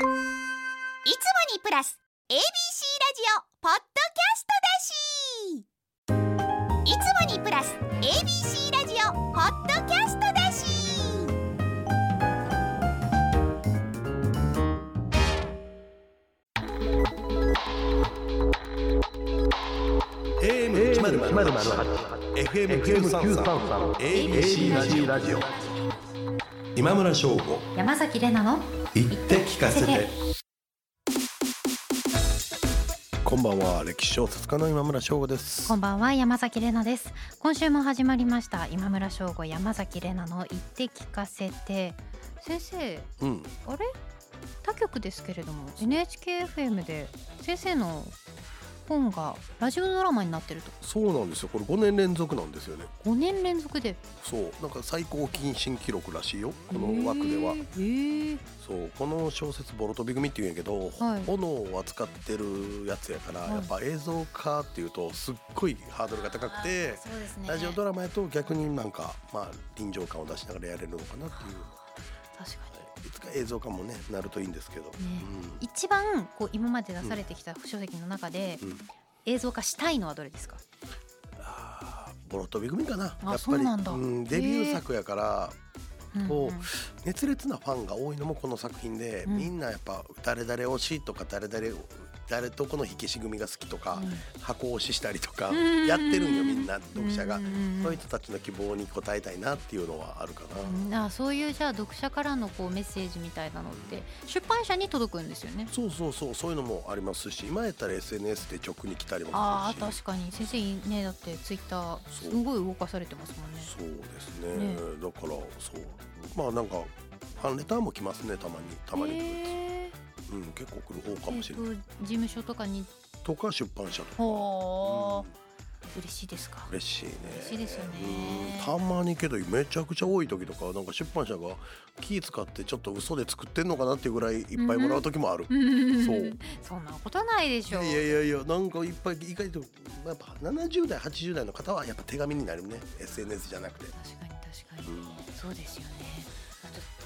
いつもにプラス ABC ラジオポッドキャストだしいつもにプラス ABC ラジオポッドキャストだし AM 一ゼロゼロ八 FM 九三三 ABC ラジオ今村翔吾。山崎れなの言って聞かせて。こんばんは。歴史小説家の今村翔吾です。こんばんは。山崎れなです。今週も始まりました。今村翔吾山崎れなの言って聞かせて。先生うん。あれ？他局ですけれども NHKFM で先生の本がラジオドラマになってると。そうなんですよ。これ5年連続なんですよね。5年連続で。そう。なんか最高謹慎記録らしいよ。この枠では。へー。へーそう。この小説ボロ飛び組っていうんやけど、はい。炎を扱ってるやつやから、はい。やっぱ映像化っていうとすっごいハードルが高くてね。ラジオドラマやと逆になんかまあ臨場感を出しながらやれるのかなっていう、確かはか？映像化もねなるといいんですけど、に一番こう今まで出されてきた書籍の中でうん。うん、映像化したいのはどれですか？ボロ飛び組かな。あやっぱり。そうなんデビュー作やからこううんうん。熱烈なファンが多いのもこの作品で、うん。みんなやっぱ誰々推しとか誰々誰とこの火消し組が好きとか、箱推ししたりとかうんやってるんよみんな読者が。そういう人たちの希望に応えたいなっていうのはあるかな。うん。あそういうじゃあ読者からのこうメッセージみたいなのって出版社に届くんですよね。そうそうそうそういうのもありますし今やったら SNS で直に来たりもああ確かに。先生ね。だってツイッターすごい動かされてますもんね。そうですね。ね。だからそう。まあなんかファンレターも来ますねたまにたまに来るやへつうん結構来る方かーもしれない、えっと事務所とかに。とか出版社とか、嬉しいですか？嬉しいね。嬉しいですよね。うん。たまにけどめちゃくちゃ多い時とかなんか出版社が気使ってちょっと嘘で作ってんのかなっていうぐらいいっぱいもらう時もある、そう。そんなことないでしょう。いやいやいやなんかいっぱい意外とやっぱ70代80代の方はやっぱ手紙になるね。SNS じゃなくて、確かに確かに、うん。そうですよね。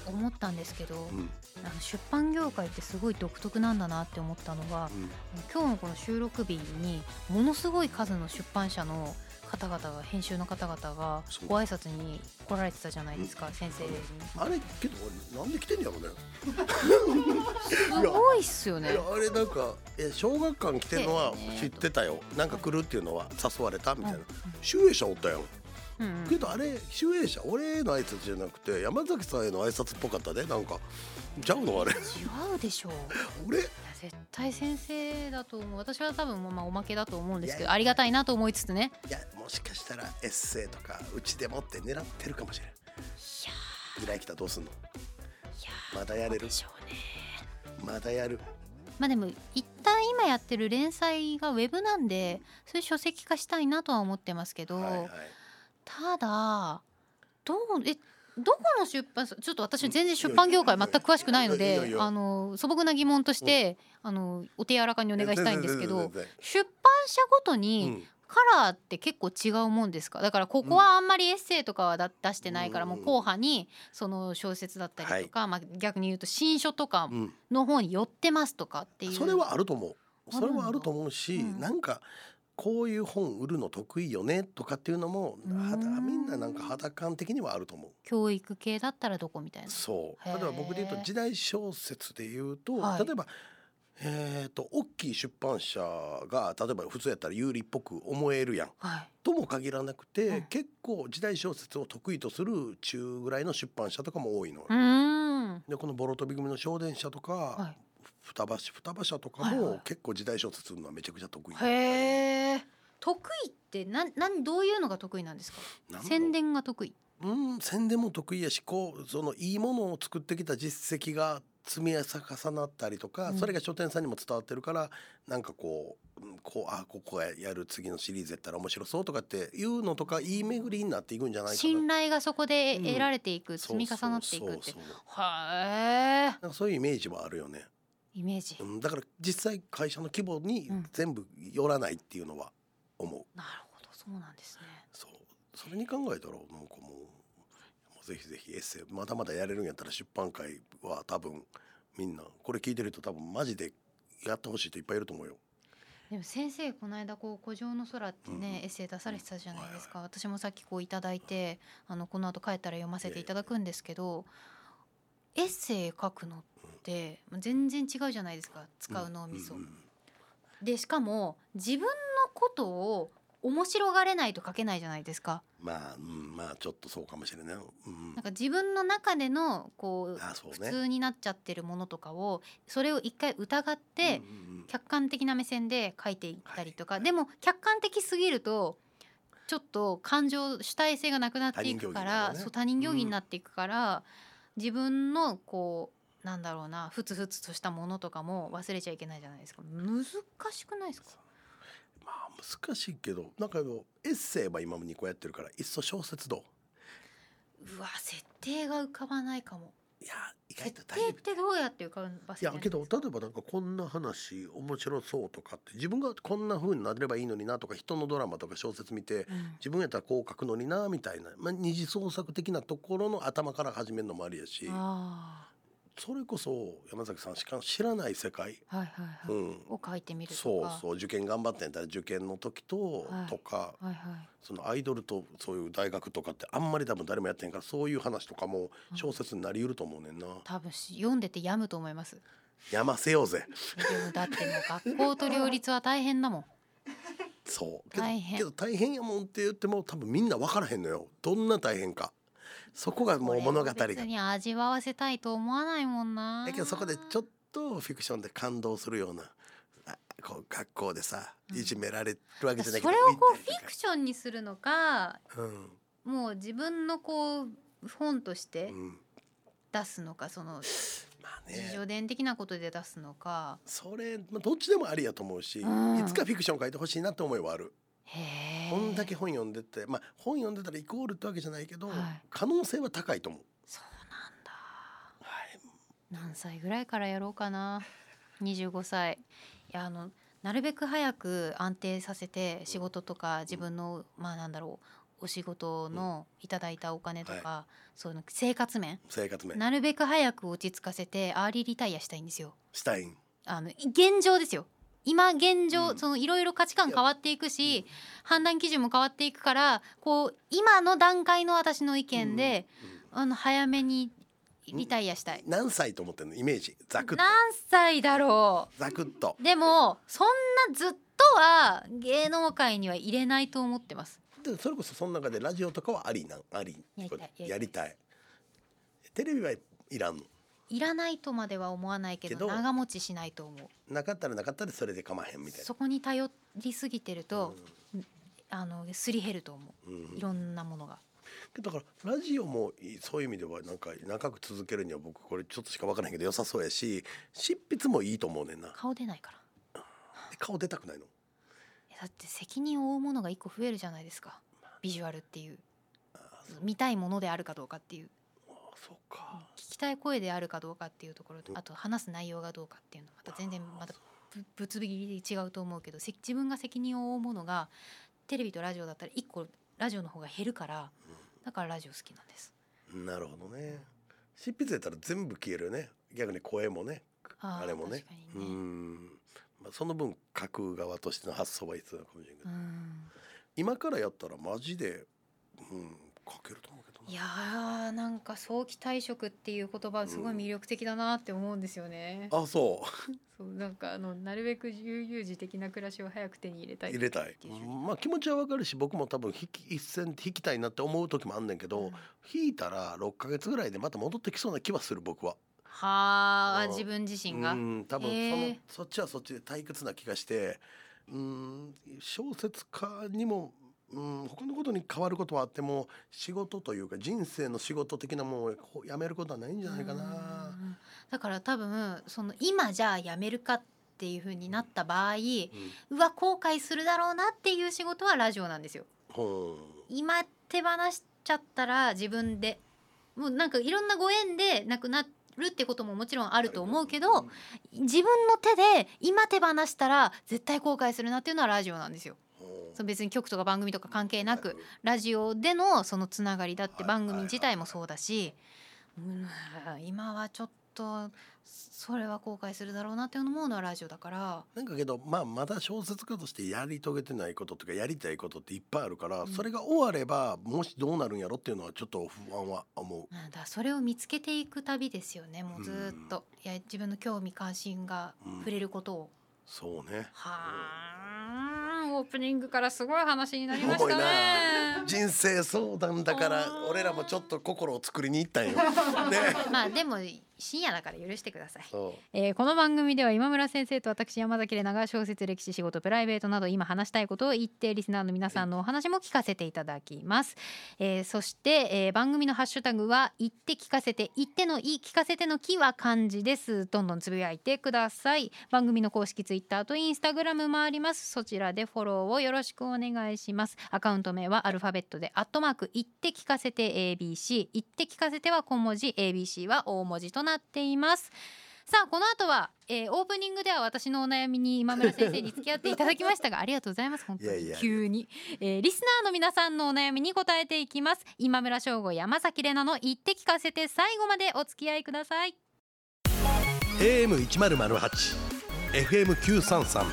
思ったんですけど、うん。あの出版業界ってすごい独特なんだなって思ったのが、うん。今日のこの収録日にものすごい数の出版社の方々が編集の方々がご挨拶に来られてたじゃないですか、先生に。あれけどなんで来てんやろね？すごいっすよね。あれなんかえ小学館来てるのはね。知ってたよ。なんか来るっていうのは誘われたみたいな。うん。集英社おったやんうんうん。けどあれ集英社俺への挨拶じゃなくて山崎さんへの挨拶っぽかったでなんか。ちゃうのあれ。違うでしょう。俺？絶対先生だと思う。私は多分まあおまけだと思うんですけどありがたいなと思いつつね。いやもしかしたらエッセイとかうちでもって狙ってるかもしれん。いや依頼来たらどうすんの？いやまだやれる？でしょうね。まだやる？まあでも一旦今やってる連載がウェブなんでそういう書籍化したいなとは思ってますけど、はいはいただどうえどこの出版社ちょっと私全然出版業界全く詳しくないのであの素朴な疑問としてあのお手柔らかにお願いしたいんですけど出版社ごとにカラーって結構違うもんですかだからここはあんまりエッセイとかはだ出してないからうん。もう後派にその小説だったりとか、まあ、逆に言うと新書とかの方に寄ってますとかっていう。それはあると思う。それはあると思うし、うん。なんかこういう本売るの得意よねとかっていうのもうん肌みんななんか肌感的にはあると思う。教育系だったらどこみたいな。そう。例えば僕で言うと時代小説で言うと、はい。例えばえー、と大きい出版社が例えば普通やったら有利っぽく思えるやん。はい。とも限らなくて、うん結構時代小説を得意とする中ぐらいの出版社とかも多いのでこのボロ飛び組の小電車とか、は双葉双葉社とかも結構時代小説するのはめちゃくちゃ得意。い、へえ。得意ってなんなんどういうのが得意なんですか？宣伝が得意。うん宣伝も得意やしこうそのいいものを作ってきた実績が積み重なったりとか、うん。それが書店さんにも伝わってるからなんかこううんこうあここやる次のシリーズやったら面白そうとかっていうのとかいい巡りになっていくんじゃないかな。信頼がそこでうん。得られていく、そう積み重なっていくって。そういうイメージもあるよね。えイメージ、うん、だから実際会社の規模にうん。全部寄らないっていうのは思う。なるほどそうなんですね。そう。それに考えたらなんかもうもうぜひぜひエッセイまだまだやれるんやったら出版界は多分みんなこれ聞いてる人多分マジでやってほしい人いっぱいいると思うよ。でも先生この間こう「古城の空」ってね、うん。エッセイ出されてたじゃないですか、私もさっきこういただいてあのこの後帰ったら読ませていただくんですけど、エッセイ書くのって全然違うじゃないですか使う脳みそ。うんうんでしかも自分のことを面白がれないと書けないじゃないですか。まあ、うん、まあちょっとそうかもしれない、うん。なんか自分の中でのこうね。普通になっちゃってるものとかをそれを一回疑ってうんうんうん。客観的な目線で書いていったりとか、でも客観的すぎるとちょっと感情主体性がなくなっていくから他人行儀になるね。そう他人行儀になっていくから、自分のこうなんだろうなふつふつとしたものとかも忘れちゃいけないじゃないですか。難しくないですか？まあ難しいけどなんかエッセイは今も2個やってるからいっそ小説どう？うわ設定が浮かばないかも。いや意外設と定ってどうやって浮かばいせてるんですかやけど例えばなんかこんな話面白そうとかって自分がこんな風になればいいのになとか人のドラマとか小説見てうん。自分やったらこう書くのになみたいな、まあ、二次創作的なところの頭から始めるのもありやし。あそれこそ山崎さんしか知らない世界、あはいはいはい、うん、を書いてみるとか。そうそう受験頑張ってんやったら受験の時と、はい。とかはいはい。そのアイドルとそういう大学とかってあんまり多分誰もやってんからそういう話とかも小説になりうると思うねんな。多分し読んでて病むと思います。やませようぜ。でもだってもう学校と両立は大変だもん。そう。けど大変。けど大変やもんって言っても多分みんな分からへんのよ。どんな大変かそこがもう物語が。別に味わわせたいと思わないもんな。だけどそこでちょっとフィクションで感動するようなあこう学校でさいじめられるわけじゃないけどそれをこうフィクションにするのかうん。もう自分のこう本としてうん。出すのかそのまあ自ね叙伝的なことで出すのか。それ、まあ、どっちでもありやと思うし、うん。いつかフィクション書いてほしいなって思いはある、こんだけ本読んでてまあ本読んでたらイコールってわけじゃないけど、はい。可能性は高いと思う、そうなんだ。はい、何歳ぐらいからやろうかな。25歳。いやあのなるべく早く安定させて仕事とか自分のまあなんだろうお仕事のいただいたお金とか、そういうの生活面。生活面。なるべく早く落ち着かせてアーリーリタイアしたいんですよ。したいん。あの現状ですよ今現状、うん。そのいろいろ価値観変わっていくし判断基準も変わっていくからこう今の段階の私の意見で、あの早めにリタイアしたい。何歳と思ってんの？イメージ。ざく何歳だろざくっと。うでもそんなずっとは芸能界には入れないと思ってます。でそれこそその中でラジオとかはありなん？あり。やりたいやりたい。テレビはいらんの？いらないとまでは思わないけど長持ちしないと思う。なかったらなかったでそれで構わへんみたいな。そこに頼りすぎてると、あのすり減ると思う。んうん。ういろんなものが。だからラジオもいいそういう意味ではなんか長く続けるには僕これちょっとしか分からへんけど良さそうやし執筆もいいと思うねんな。顔出ないから。え 顔出たくないの？だって責任を負うものが一個増えるじゃないですか。ビジュアルっていう。見たいものであるかどうかっていう。あそうか。聞きたい声であるかどうかっていうところとあと話す内容がどうかっていうのはまた全然またぶぶつ切りで違うと思うけどせ自分が責任を負うものがテレビとラジオだったら一個ラジオの方が減るからだからラジオ好きなんです。なるほどね。執筆やったら全部消えるよね。逆に声もね。あれもね。うん、まあ、その分書く側としての発想は必要かもしれんけど、うん。今からやったらマジで、うん、書けると思うけど。ないやーなんか早期退職っていう言葉すごい魅力的だなって思うんですよね。あそう。そうなんかあのなるべく悠々自適な暮らしを早く手に入れたい入れたい。まあ気持ちはわかるし僕も多分引き一線引きたいなって思う時もあんねんけど、うん。引いたら6ヶ月ぐらいでまた戻ってきそうな気はする僕は。うん。はあ自分自身が、うん多分その、そっちはそっちで退屈な気がしてうん小説家にも、うん、他のことに変わることはあっても仕事というか人生の仕事的なものをやめることはないんじゃないかな。うんだから多分その今じゃあ辞めるかっていう風になった場合、うわ後悔するだろうなっていう仕事はラジオなんですよ。うん今手放しちゃったら自分でもうなんかいろんなご縁でなくなるってことももちろんあると思うけど、自分の手で今手放したら絶対後悔するなっていうのはラジオなんですよ。うんそう別に局とか番組とか関係なくラジオでのそのつながりだってはい番組自体もそうだし、うん今はちょっとそれは後悔するだろうなって思うのはラジオだから。なんかけどまあまだ小説家としてやり遂げてないこととかやりたいことっていっぱいあるから、うん。それが終わればもしどうなるんやろっていうのはちょっと不安は思う。うんだそれを見つけていく旅ですよねもうずーっと、いや自分の興味関心が触れることを、そうね。はあオープニングからすごい話になりましたね人生相談だから俺らもちょっと心を作りに行ったんよ。ね。まあでも深夜だから許してください。えーこの番組では今村先生と私山崎怜奈が小説歴史仕事プライベートなど今話したいことを言ってリスナーの皆さんのお話も聞かせていただきます、えーそして、えー番組のハッシュタグは言って聞かせて言ってのいい聞かせてのきは漢字です。どんどんつぶやいてください。番組の公式ツイッターとインスタグラムもあります。そちらでフォローをよろしくお願いします。アカウント名はアルファベットでアットマーク言って聞かせて ABC 言って聞かせては小文字。ABC は大文字となっています。さあこの後は、えーオープニングでは私のお悩みに今村先生に付き合っていただきましたがありがとうございます。本当に急に、えーリスナーの皆さんのお悩みに答えていきます。今村翔吾山崎怜奈の言って聞かせて最後までお付き合いください。AM 一ゼロゼ八、FM 九三三、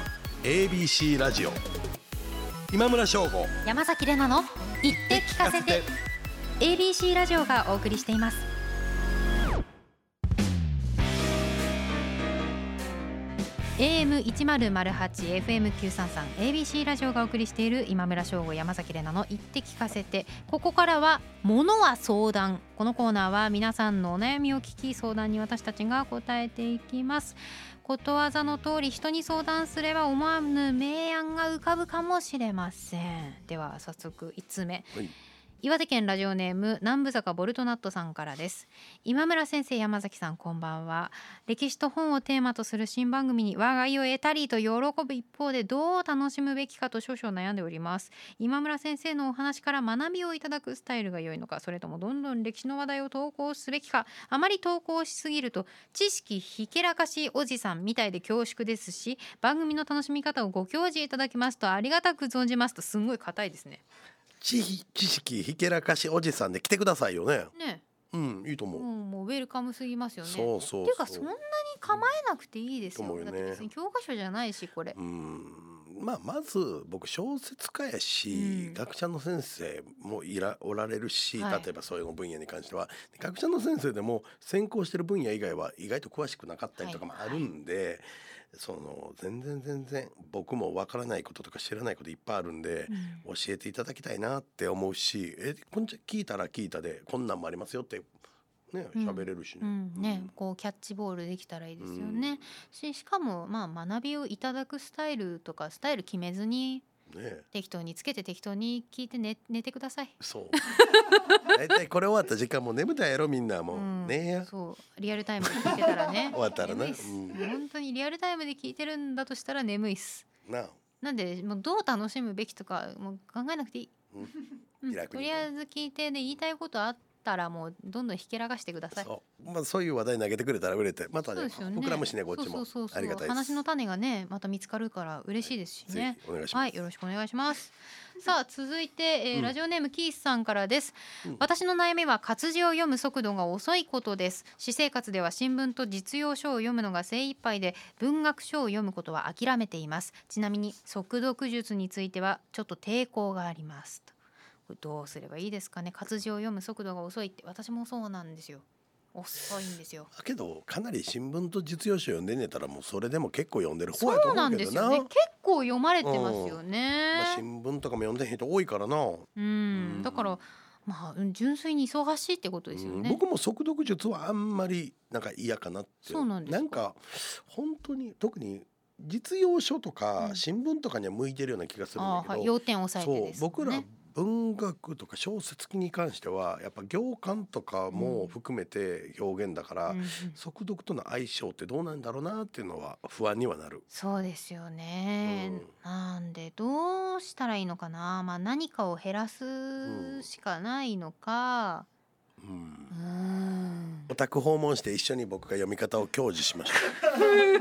ABC ラジオ。今村翔吾。山崎怜奈の言って聞かせて。ABC ラジオがお送りしています AM 一ゼロゼ八 FM 九三三 ABC ラジオがお送りしている今村翔吾山崎怜奈の言って聞かせてここからはものは相談このコーナーは皆さんのお悩みを聞き相談に私たちが答えていきます。ことわざの通り人に相談すれば思わぬ明暗が浮かぶかもしれません。では早速1つ目。はい。岩手県ラジオネーム南部坂ボルトナットさんからです。今村先生山崎さんこんばんは。歴史と本をテーマとする新番組に我が意を得たりと喜ぶ一方でどう楽しむべきかと少々悩んでおります。今村先生のお話から学びをいただくスタイルが良いのかそれともどんどん歴史の話題を投稿すべきかあまり投稿しすぎると知識ひけらかしおじさんみたいで恐縮ですし番組の楽しみ方をご教示いただきますとありがたく存じますとすんごい硬いですね。知知識ひけらかしおじさんで来てくださいよね。ね。うん、いいと思う。もうもうウェルカムすぎますよね。そうそうていうかそんなに構えなくていいですよ。うよね。だって別に教科書じゃないしこれ。うん。まあまず僕小説家やし、うん。学者の先生もいらおられるし、はい。例えばそういう分野に関しては。学者の先生でも専攻してる分野以外は意外と詳しくなかったりとかもあるんで、その全然全然僕もわからないこととか知らないこといっぱいあるんで、うん。教えていただきたいなって思うしえこんちゃ聞いたら聞いたでこんなんもありますよってねうん。喋れるしね。うん。ね、こうキャッチボールできたらいいですよね、ししかもまあ学びをいただくスタイルとかスタイル決めずにね。適当につけて適当に聞いて寝寝てください。そう。大体これ終わった時間もう眠たいやろみんなもう、うん。ねえ。や。そう。リアルタイムで聞いてたらね。終わったらな。うん。本当にリアルタイムで聞いてるんだとしたら眠いっす。なあ。なんでもうどう楽しむべきとかもう考えなくていい、うん。とりあえず聞いてで言いたいことあったらもうどんどんひけらかしてください。そう。まあそういう話題投げてくれたら売れて、またねね。膨らむしねこっちも。ありがたい。話の種がねまた見つかるから嬉しいですしぜねひお願いします。はいよろしくお願いします。さあ続いて、えーうん。ラジオネームキースさんからです、うん。私の悩みは活字を読む速度が遅いことです。私生活では新聞と実用書を読むのが精一杯で文学書を読むことは諦めています。ちなみに速読術についてはちょっと抵抗がありますどうすればいいですかね？活字を読む速度が遅いって。私もそうなんですよ。遅いんですよ。だけどかなり新聞と実用書読んでんねたらもうそれでも結構読んでる方やとそうな思うけどな。んですよね。結構読まれてますよね、まあ新聞とかも読んでへん人多いからな。うん、だからまあうん純粋に忙しいってことですよね。うん僕も速読術はあんまりなんか嫌かなって。そうなんですか。か本当に特に実用書とかうん。新聞とかには向いてるような気がするんだけど、ああはい、要点を押さえてそうですもん僕らね。文学とか小説に関してはやっぱ行間とかも含めて表現だから、うんうん。速読との相性ってどうなんだろうなっていうのは不安にはなる。そうですよね、うなんでどうしたらいいのかな、まあ、何かを減らすしかないのか、うん。うん、お宅訪問して一緒に僕が読み方を享受しましょ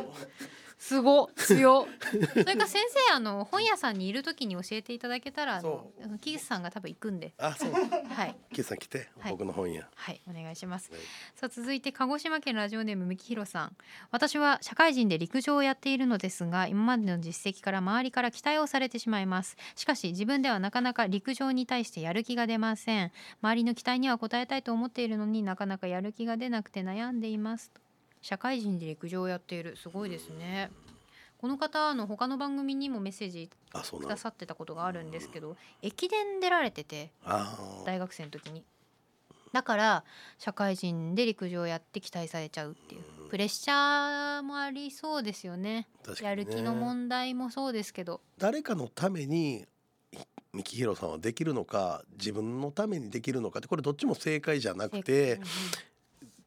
すご強 それか先生あの本屋さんにいる時に教えていただけたらあのキースさんが多分行くんで。あそう。はい。キスさん来て、はい僕の本屋。はい。お願いします。はい。さあ続いて鹿児島県ラジオネームみきひろさん。私は社会人で陸上をやっているのですが今までの実績から周りから期待をされてしまいます。しかし自分ではなかなか陸上に対してやる気が出ません。周りの期待には応えたいと思っているのになかなかやる気が出なくて悩んでいます社会人で陸上をやっている。すごいですね。この方あの他の番組にもメッセージくあそうなの？ださってたことがあるんですけど駅伝出られてて大学生の時に。だから社会人で陸上やって期待されちゃうっていう。プレッシャーもありそうですよね。ね。やる気の問題もそうですけど。誰かのために三木ひろさんはできるのか自分のためにできるのかってこれどっちも正解じゃなくて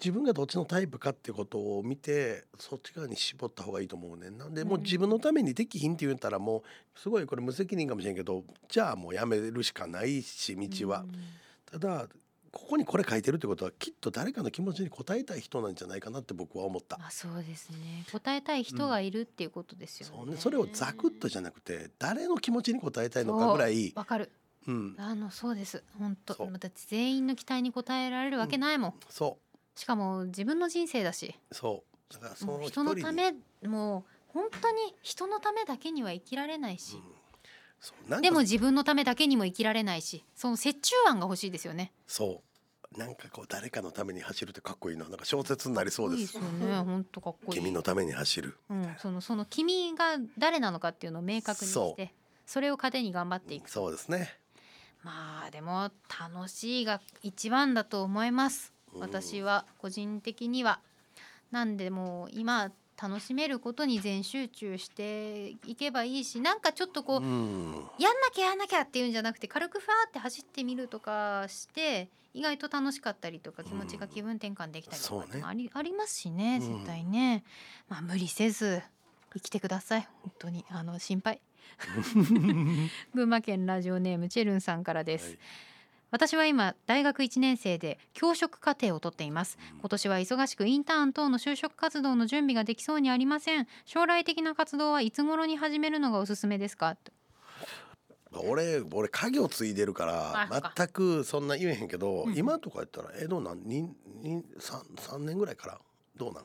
自分がどっちのタイプかってことを見てそっち側に絞った方がいいと思うねんな。ん。でもううん自分のためにできひんって言ったらもうすごいこれ無責任かもしれんけどじゃあもうやめるしかないし道は。うん。ただここにこれ書いてるってことはきっと誰かの気持ちに応えたい人なんじゃないかなって僕は思った。まあそうですね。答えたい人がいるっていうことですよね,、そうねそれをザクッとじゃなくて誰の気持ちに応えたいのかぐらいわかる。うん。あのそうです。本当。そう。だって全員の期待に応えられるわけないもん、そしかも自分の人生だし。うそう。だからその一人のためもう本当に人のためだけには生きられないし、うん。そうなんか。でも自分のためだけにも生きられないし。その折衷案が欲しいですよね。そう。なんかこう誰かのために走るってかっこいいな。なんか小説になりそういいでですすよね。本当かっこいい。君のために走る。うん、そのその君が誰なのかっていうのを明確にそしてそれを糧に頑張っていくそうですね。まあでも楽しいが一番だと思います。うん私は個人的にはなんでもう今楽しめることに全集中していけばいいしなんかちょっとこう、うん。やんなきゃやんなきゃっていうんじゃなくて軽くふわーって走ってみるとかして意外と楽しかったりとか気持ちが気分転換できたりとかそうね。もあり,、ありますしねうん。絶対ね、まあ無理せず生きてください。本当に。あの心配。群馬県ラジオネームチェルンさんからです、はい私は今大学1年生で教職課程を取っています。今年は忙しくインターン等の就職活動の準備ができそうにありません。将来的な活動はいつ頃に始めるのがおすすめですか？俺俺家業継いでるから全くそんな言えへんけど、うん。今とかやったらえどうなん？にに三三年ぐらいからどうなん？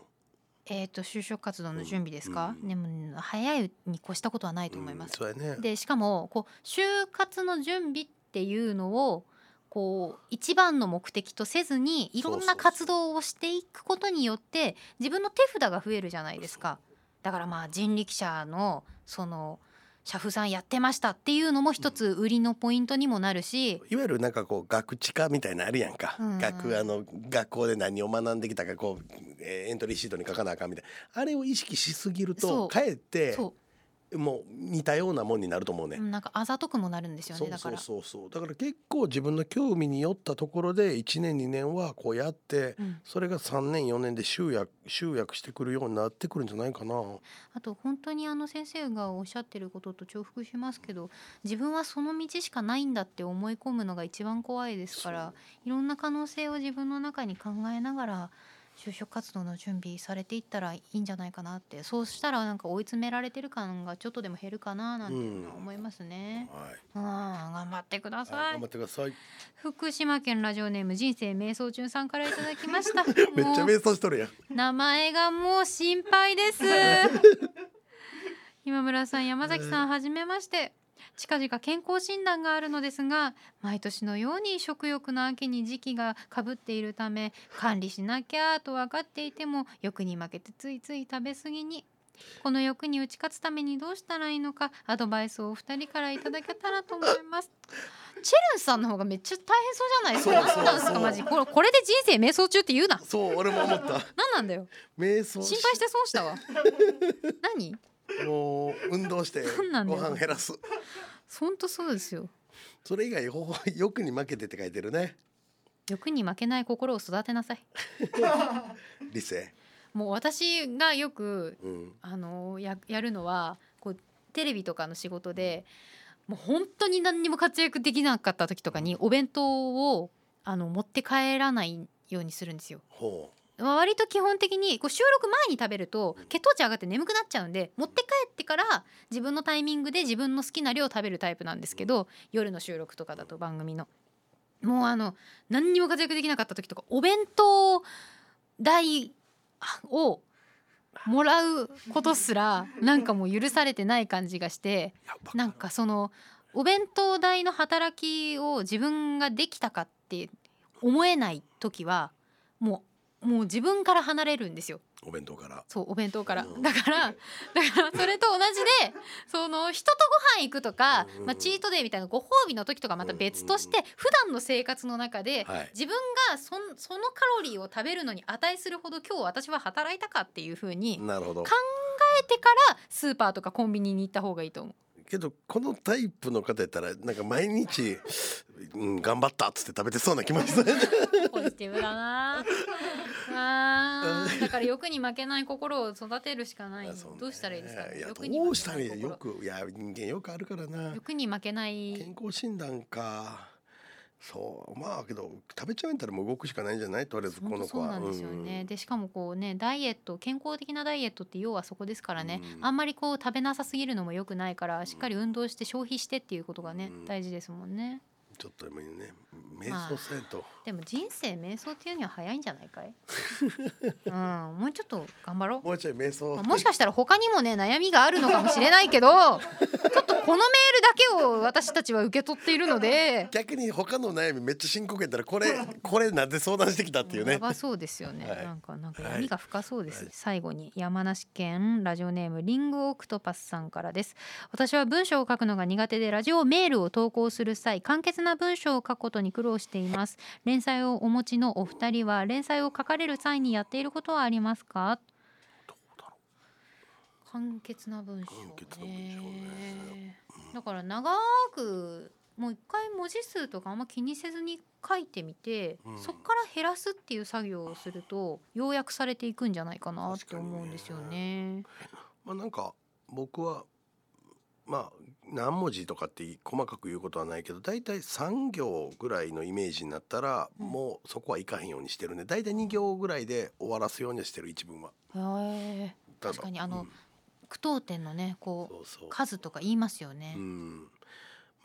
えー、と就職活動の準備ですか、うん。でも早いに越したことはないと思います。うんね。でしかもこう就活の準備っていうのをこう一番の目的とせずにいろんな活動をしていくことによって自分の手札が増えるじゃないですか。だからまあ人力車のその車夫さんやってましたっていうのも一つ売りのポイントにもなるし、いわゆるなんかこう学知化みたいなのあるやんか、うん。うん学あの学校で何を学んできたかこう、えーエントリーシートに書かなあかんみたいな。あれを意識しすぎるとかえってそもう似たようなもんになると思うねう、なんかあざとくもなるんですよそうそうねだから。そうそうだから結構自分の興味によったところで1年2年はこうやってうんそれが3年4年で集約集約してくるようになってくるんじゃないかな。あと本当にあの先生がおっしゃってることと重複しますけど自分はその道しかないんだって思い込むのが一番怖いですからいろんな可能性を自分の中に考えながら就職活動の準備されていったらいいんじゃないかなって。そうしたらなんか追い詰められてる感がちょっとでも減るかななんていうのは思いますね。はい、うん、頑張ってくだはい、さい頑張ってください。福島県ラジオネーム人生瞑想中さんからいただきました。めっちゃ瞑想しとるやん。名前がもう心配です。今村さん山崎さんはじめまして近々健康診断があるのですが毎年のように食欲の秋に時期がかぶっているため管理しなきゃと分かっていても欲に負けてついつい食べ過ぎに。この欲に打ち勝つためにどうしたらいいのかアドバイスをお二人からいただけたらと思います。チェルンさんの方がめっちゃ大変そうじゃないですか。何なんですかマジこれこれで人生瞑想中って言うな。そう俺も思った。何なんだよ。瞑想し心配して損したわ。何？もう運動してご飯減らす。本当そうですよそれ以外ほほ欲に負けてって書いてるね。欲に負けない心を育てなさい 理性。もう私がよくうん。あのややるのはこうテレビとかの仕事でもう本当に何にも活躍できなかった時とかにお弁当をあの持って帰らないようにするんですよほまあ割と基本的にこう収録前に食べると血糖値上がって眠くなっちゃうんで持って帰ってから自分のタイミングで自分の好きな量を食べるタイプなんですけど夜の収録とかだと番組の。もうあの何にも活躍できなかった時とかお弁当代をもらうことすらなんかもう許されてない感じがしてなんかそのお弁当代の働きを自分ができたかって思えない時はもうもう自分から離れるんですよ。お弁当から。そうお弁当から。うん。だからだからそれと同じで その人とご飯行くとか、うんまあ、チートデーみたいなご褒美の時とかまた別として普段の生活の中ではい。自分がそんそのカロリーを食べるのに値するほど今日私は働いたかっていう風に考なるほど。えてからスーパーとかコンビニに行った方がいいと思う。けどこのタイプの方やったらなんか毎日、うん、頑張ったっつって食べてそうな気もするポジティブだなあー。だから欲に負けない心を育てるしかない。そうね。どうしたらいいですか？いにどうしたらいい？心よくいや人間よくあるからな。欲に負けない。健康診断か。そう。まあけど食べちゃうんやったらもう動くしかないんじゃない？とりあえずこの子は。そうなんですよね、でしかもこうねダイエット健康的なダイエットって要はそこですからね、うん。あんまりこう食べなさすぎるのも良くないからしっかり運動して消費してっていうことがね、うん。大事ですもんねちょっとでもいいね。瞑想せんと、でも人生瞑想っていうには早いんじゃないかい？うんもうちょっと頑張ろう。もうちょい瞑想。まあもしかしたら他にもね悩みがあるのかもしれないけど ちょっとこのメールだけを私たちは受け取っているので。逆に他の悩みめっちゃ深刻やったらこれ これなんで相談してきたっていうね。やばそうですよね、はい。なんかなんかはい闇が深そうです、はい。最後に山梨県ラジオネームリングオクトパスさんからです。私は文章を書くのが苦手でラジオメールを投稿する際簡潔な文章を書くことに苦労しています。連載をお持ちのお二人は連載を書かれる際にやっていることはありますか？簡潔な文章簡潔な文章ね。だから長くもう一回文字数とかあんま気にせずに書いてみて、うん。そっから減らすっていう作業をすると要約されていくんじゃないかなって思うんですよね。まあなんか僕はまあ何文字とかって細かく言うことはないけど大体3行ぐらいのイメージになったら、うん。もうそこはいかへんようにしてるね。大体2行ぐらいで終わらすようにはしてる一文は。確かにあのうん句読点のねこそう数とか言いますよね。うん。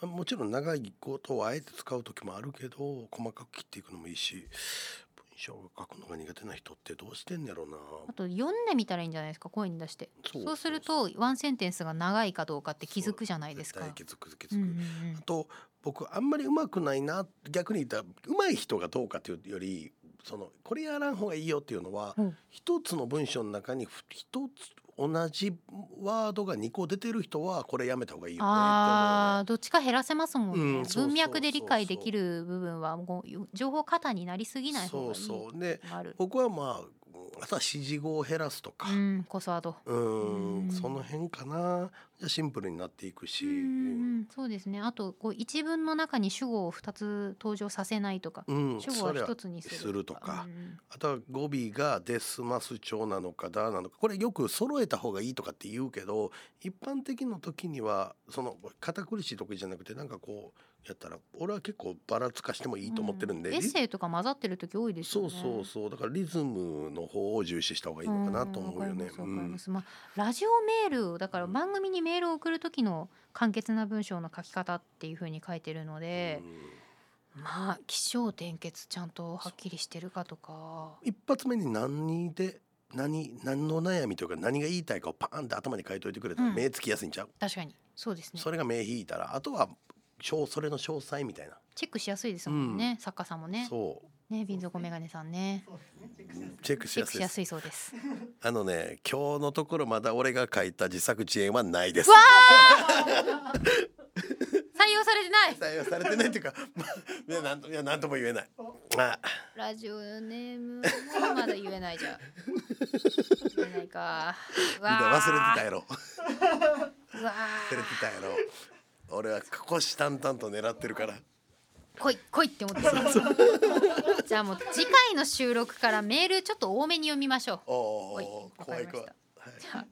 まあ、もちろん長いことをあえて使う時もあるけど細かく切っていくのもいいし文章を書くのが苦手な人ってどうしてんねやろうな。あと読んでみたらいいんじゃないですか声に出して。そそうするとワンセンテンスが長いかどうかって気づくじゃないですか。気づく気づく、うんうんうん。あと僕あんまり上手くないな逆に言ったら上手い人がどうかというよりそのこれやらん方がいいよっていうのはうん。一つの文章の中にふ一つ同じワードが2個出てる人はこれやめた方がいいよねあーどっちか減らせますもんね、うんそうそうそうそう。文脈で理解できる部分はもう情報過多になりすぎない方そうがいいそうである僕はまああとは指示語を減らすとか。うんコスワード。うんん。その辺かな。じゃあシンプルになっていくし、そうですね。あとこう一文の中に主語を2つ登場させないとか、うん、主語はそれは1つにするするとか。うんあとは語尾がデスマス調なのかだなのか。これよく揃えた方がいいとかって言うけど一般的の時にはその堅苦しい時じゃなくてなんかこうやったら俺は結構ばらつかしてもいいと思ってるんで、うエッセイとか混ざってる時多いですよね。そうそうそう。だからリズムの方を重視した方がいいのかなと思うよね。ん。わかりまあラジオメールをだから番組にメールを送る時の簡潔な文章の書き方っていう風に書いてるので、まあ起承転結ちゃんとはっきりしてるかとか。一発目に何で何何の悩みというか何が言いたいかをパーンって頭に書いといてくれたらうん。目つきやすいんちゃう、確かに。そうですね。それが目引いたらあとは詳それの詳細みたいな、チェックしやすいですもんね、作家さんもね。そう。ね瓶底メガネさんね。チェックしチェックしややすいです。すいそうです。あのね今日のところまだ俺が書いた自作自演はないです。わ 採用されてない。採用されてないっていうか、まあ、いやなんといやなんとも言えない。あ。ラジオネームもまだ言えないじゃん。言えないか。みんな忘れてたよやろ。うわ忘れてたやろ俺は虎視眈々と狙ってるから。来い来いって思ってる。じゃあもう次回の収録からメールちょっと多めに読みましょう。おおはいわかりました。怖い怖い、はい。じゃあ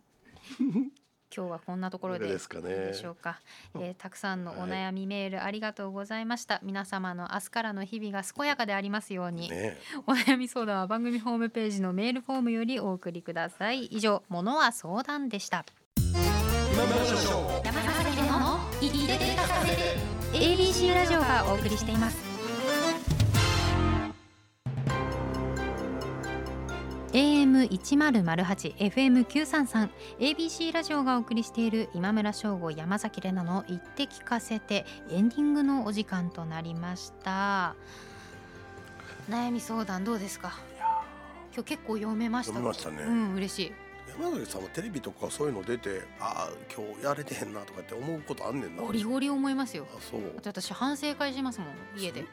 今日はこんなところでいかがですかね。いいでしょうか、えーたくさんのお悩みメールありがとうございました、皆様の明日からの日々が健やかでありますように、ねお悩み相談は番組ホームページのメールフォームよりお送りください。以上ものは相談でした。山崎での言って聞かせて ABC ラジオがお送りしています。AM 一0 0 8 FM 九三三 ABC ラジオがお送りしている今村翔吾山崎怜奈の言って聞かせてエンディングのお時間となりました。悩み相談どうですか？今日結構読めました。読みましたね。うん嬉しい山崎さんはテレビとかそういうの出てああ今日やれてへんなとかって思うことあんねんな。ゴリゴリ思いますよ。あそう。私反省会しますもん家で。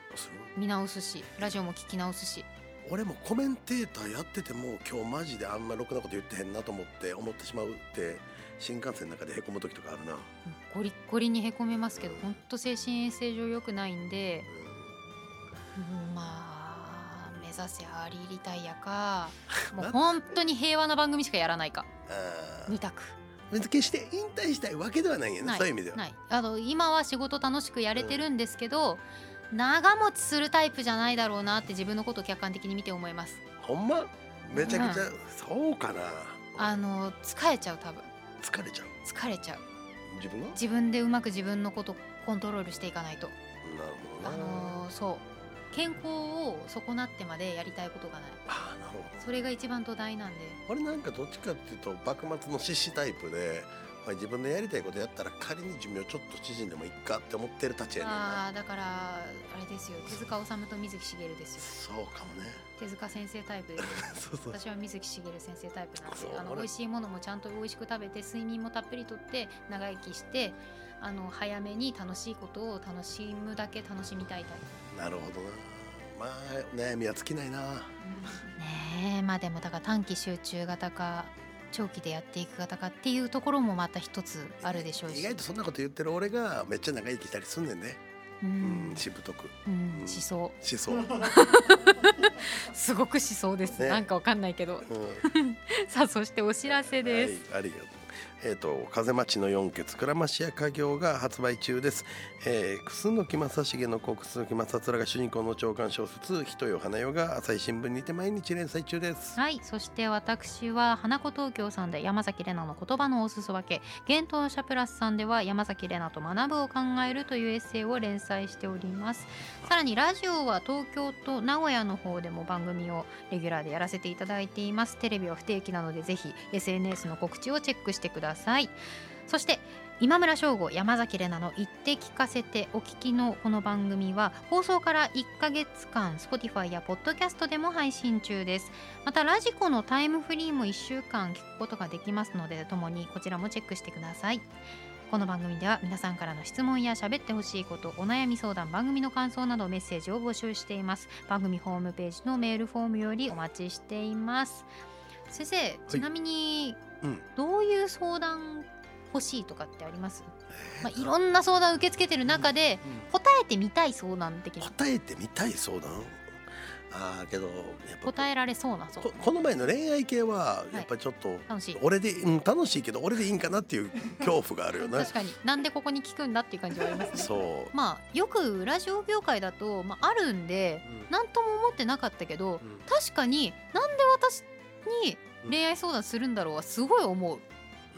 見直すしラジオも聞き直すし。俺もコメンテーターやってても今日マジであんまろくなこと言ってへんなと思って思ってしまうって新幹線の中でへこむ時とかあるな、ゴリッゴリにへこめますけど本当精神衛生上良くないんで、うん指せアリーリタイヤか もう本当に平和な番組しかやらないか。あ二択。ー決して引退したいわけではないんやねそういう意味では。ない。あの今は仕事楽しくやれてるんですけど、長持ちするタイプじゃないだろうなって自分のことを客観的に見て思います。ほんま？めちゃくちゃ、そうかな。あの疲れちゃう多分。疲れちゃう。疲れちゃう。自分自分でうまく自分のことコントロールしていかないと。あほどな、のーそう健康を損なってまでやりたいことがない。あーなるほど。それが一番土台なんで。俺なんかどっちかっていうと幕末の獅子タイプで、まあ、自分でやりたいことやったら仮に寿命ちょっと縮んでもいいかって思ってる立ちやねんなああだからあれですよ。手塚治虫と水木しげるですよ。そうかもね。手塚先生タイプです そうそう。私は水木しげる先生タイプなんであの俺美味しいものもちゃんと美味しく食べて睡眠もたっぷりとって長生きしてあの早めに楽しいことを楽しむだけ楽しみたいタイプなるほどな。まあ悩みは尽きないな。ねえまあでもだから短期集中型か長期でやっていく型かっていうところもまた一つあるでしょうし。意外とそんなこと言ってる俺がめっちゃ長生きしたりすんね。ん。ねううんん、しぶとく。うん、思想しそう、う。ん、すごく思想です、ね。なんかわかんないけど。さあそしてお知らせです、はい、ありがとう。えっ、と風待ちの四血倉増屋家業が発売中です。えー、楠木正成の子楠木正面が主人公の長官小説人よ花よが朝日新聞にて毎日連載中です。はいそして私は花子東京さんで山崎怜奈の言葉のおすそ分け幻冬舎プラスさんでは山崎怜奈と学ぶを考えるというエッセイを連載しておりますさらにラジオは東京と名古屋の方でも番組をレギュラーでやらせていただいていますテレビは不定期なのでぜひ SNS の告知をチェックしてください。そして今村翔吾山崎怜奈の言って聞かせてお聞きのこの番組は放送から1ヶ月間 Spotify や Podcast でも配信中です。またラジコのタイムフリーも1週間聞くことができますのでともにこちらもチェックしてください。この番組では皆さんからの質問や喋ってほしいことお悩み相談番組の感想などメッセージを募集しています。番組ホームページのメールフォームよりお待ちしています。先生ちなみにうん。どういう相談欲しいとかってあります、まあ、いろんな相談受け付けてる中で答えてみたい相談的な。答えてみたい相談？ああけどやっぱ答えられそうな相こ談。この前の恋愛系はやっぱりちょっと、楽しい。俺で、うん、楽しいけど俺でいいんかなっていう 恐怖があるよね確。かに。なんでここに聞くんだっていう感じはありますね。そう。まあよくラジオ業界だと、まあ、あるんでうん。何とも思ってなかったけどうん。確かになんで私に恋愛相談するんだろうはすごい思う。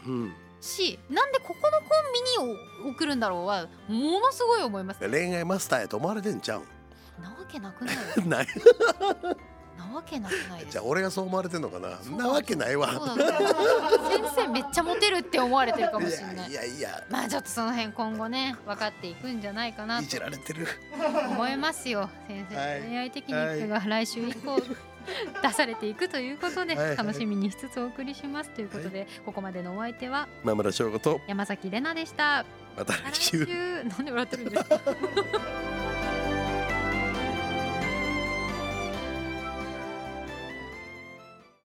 うん、しなんでここのコンビに送るんだろうはものすごい思います。恋愛マスターやと思われてんちゃうん。なわけなくない。ない。なわけなくないじゃあ俺がそう思われてんのかな。なわけないわ。先生めっちゃモテるって思われてるかもしれない。いやいやまあちょっとその辺今後ね分かっていくんじゃないかないじとられてる。思いますよ。先生はい。の恋愛テクニックが来週以降 出されていくということで楽しみにしつつお送りしますということでここまでのお相手は今村翔吾と山崎怜奈でした。また来来週。週。なんで笑ってるんですか？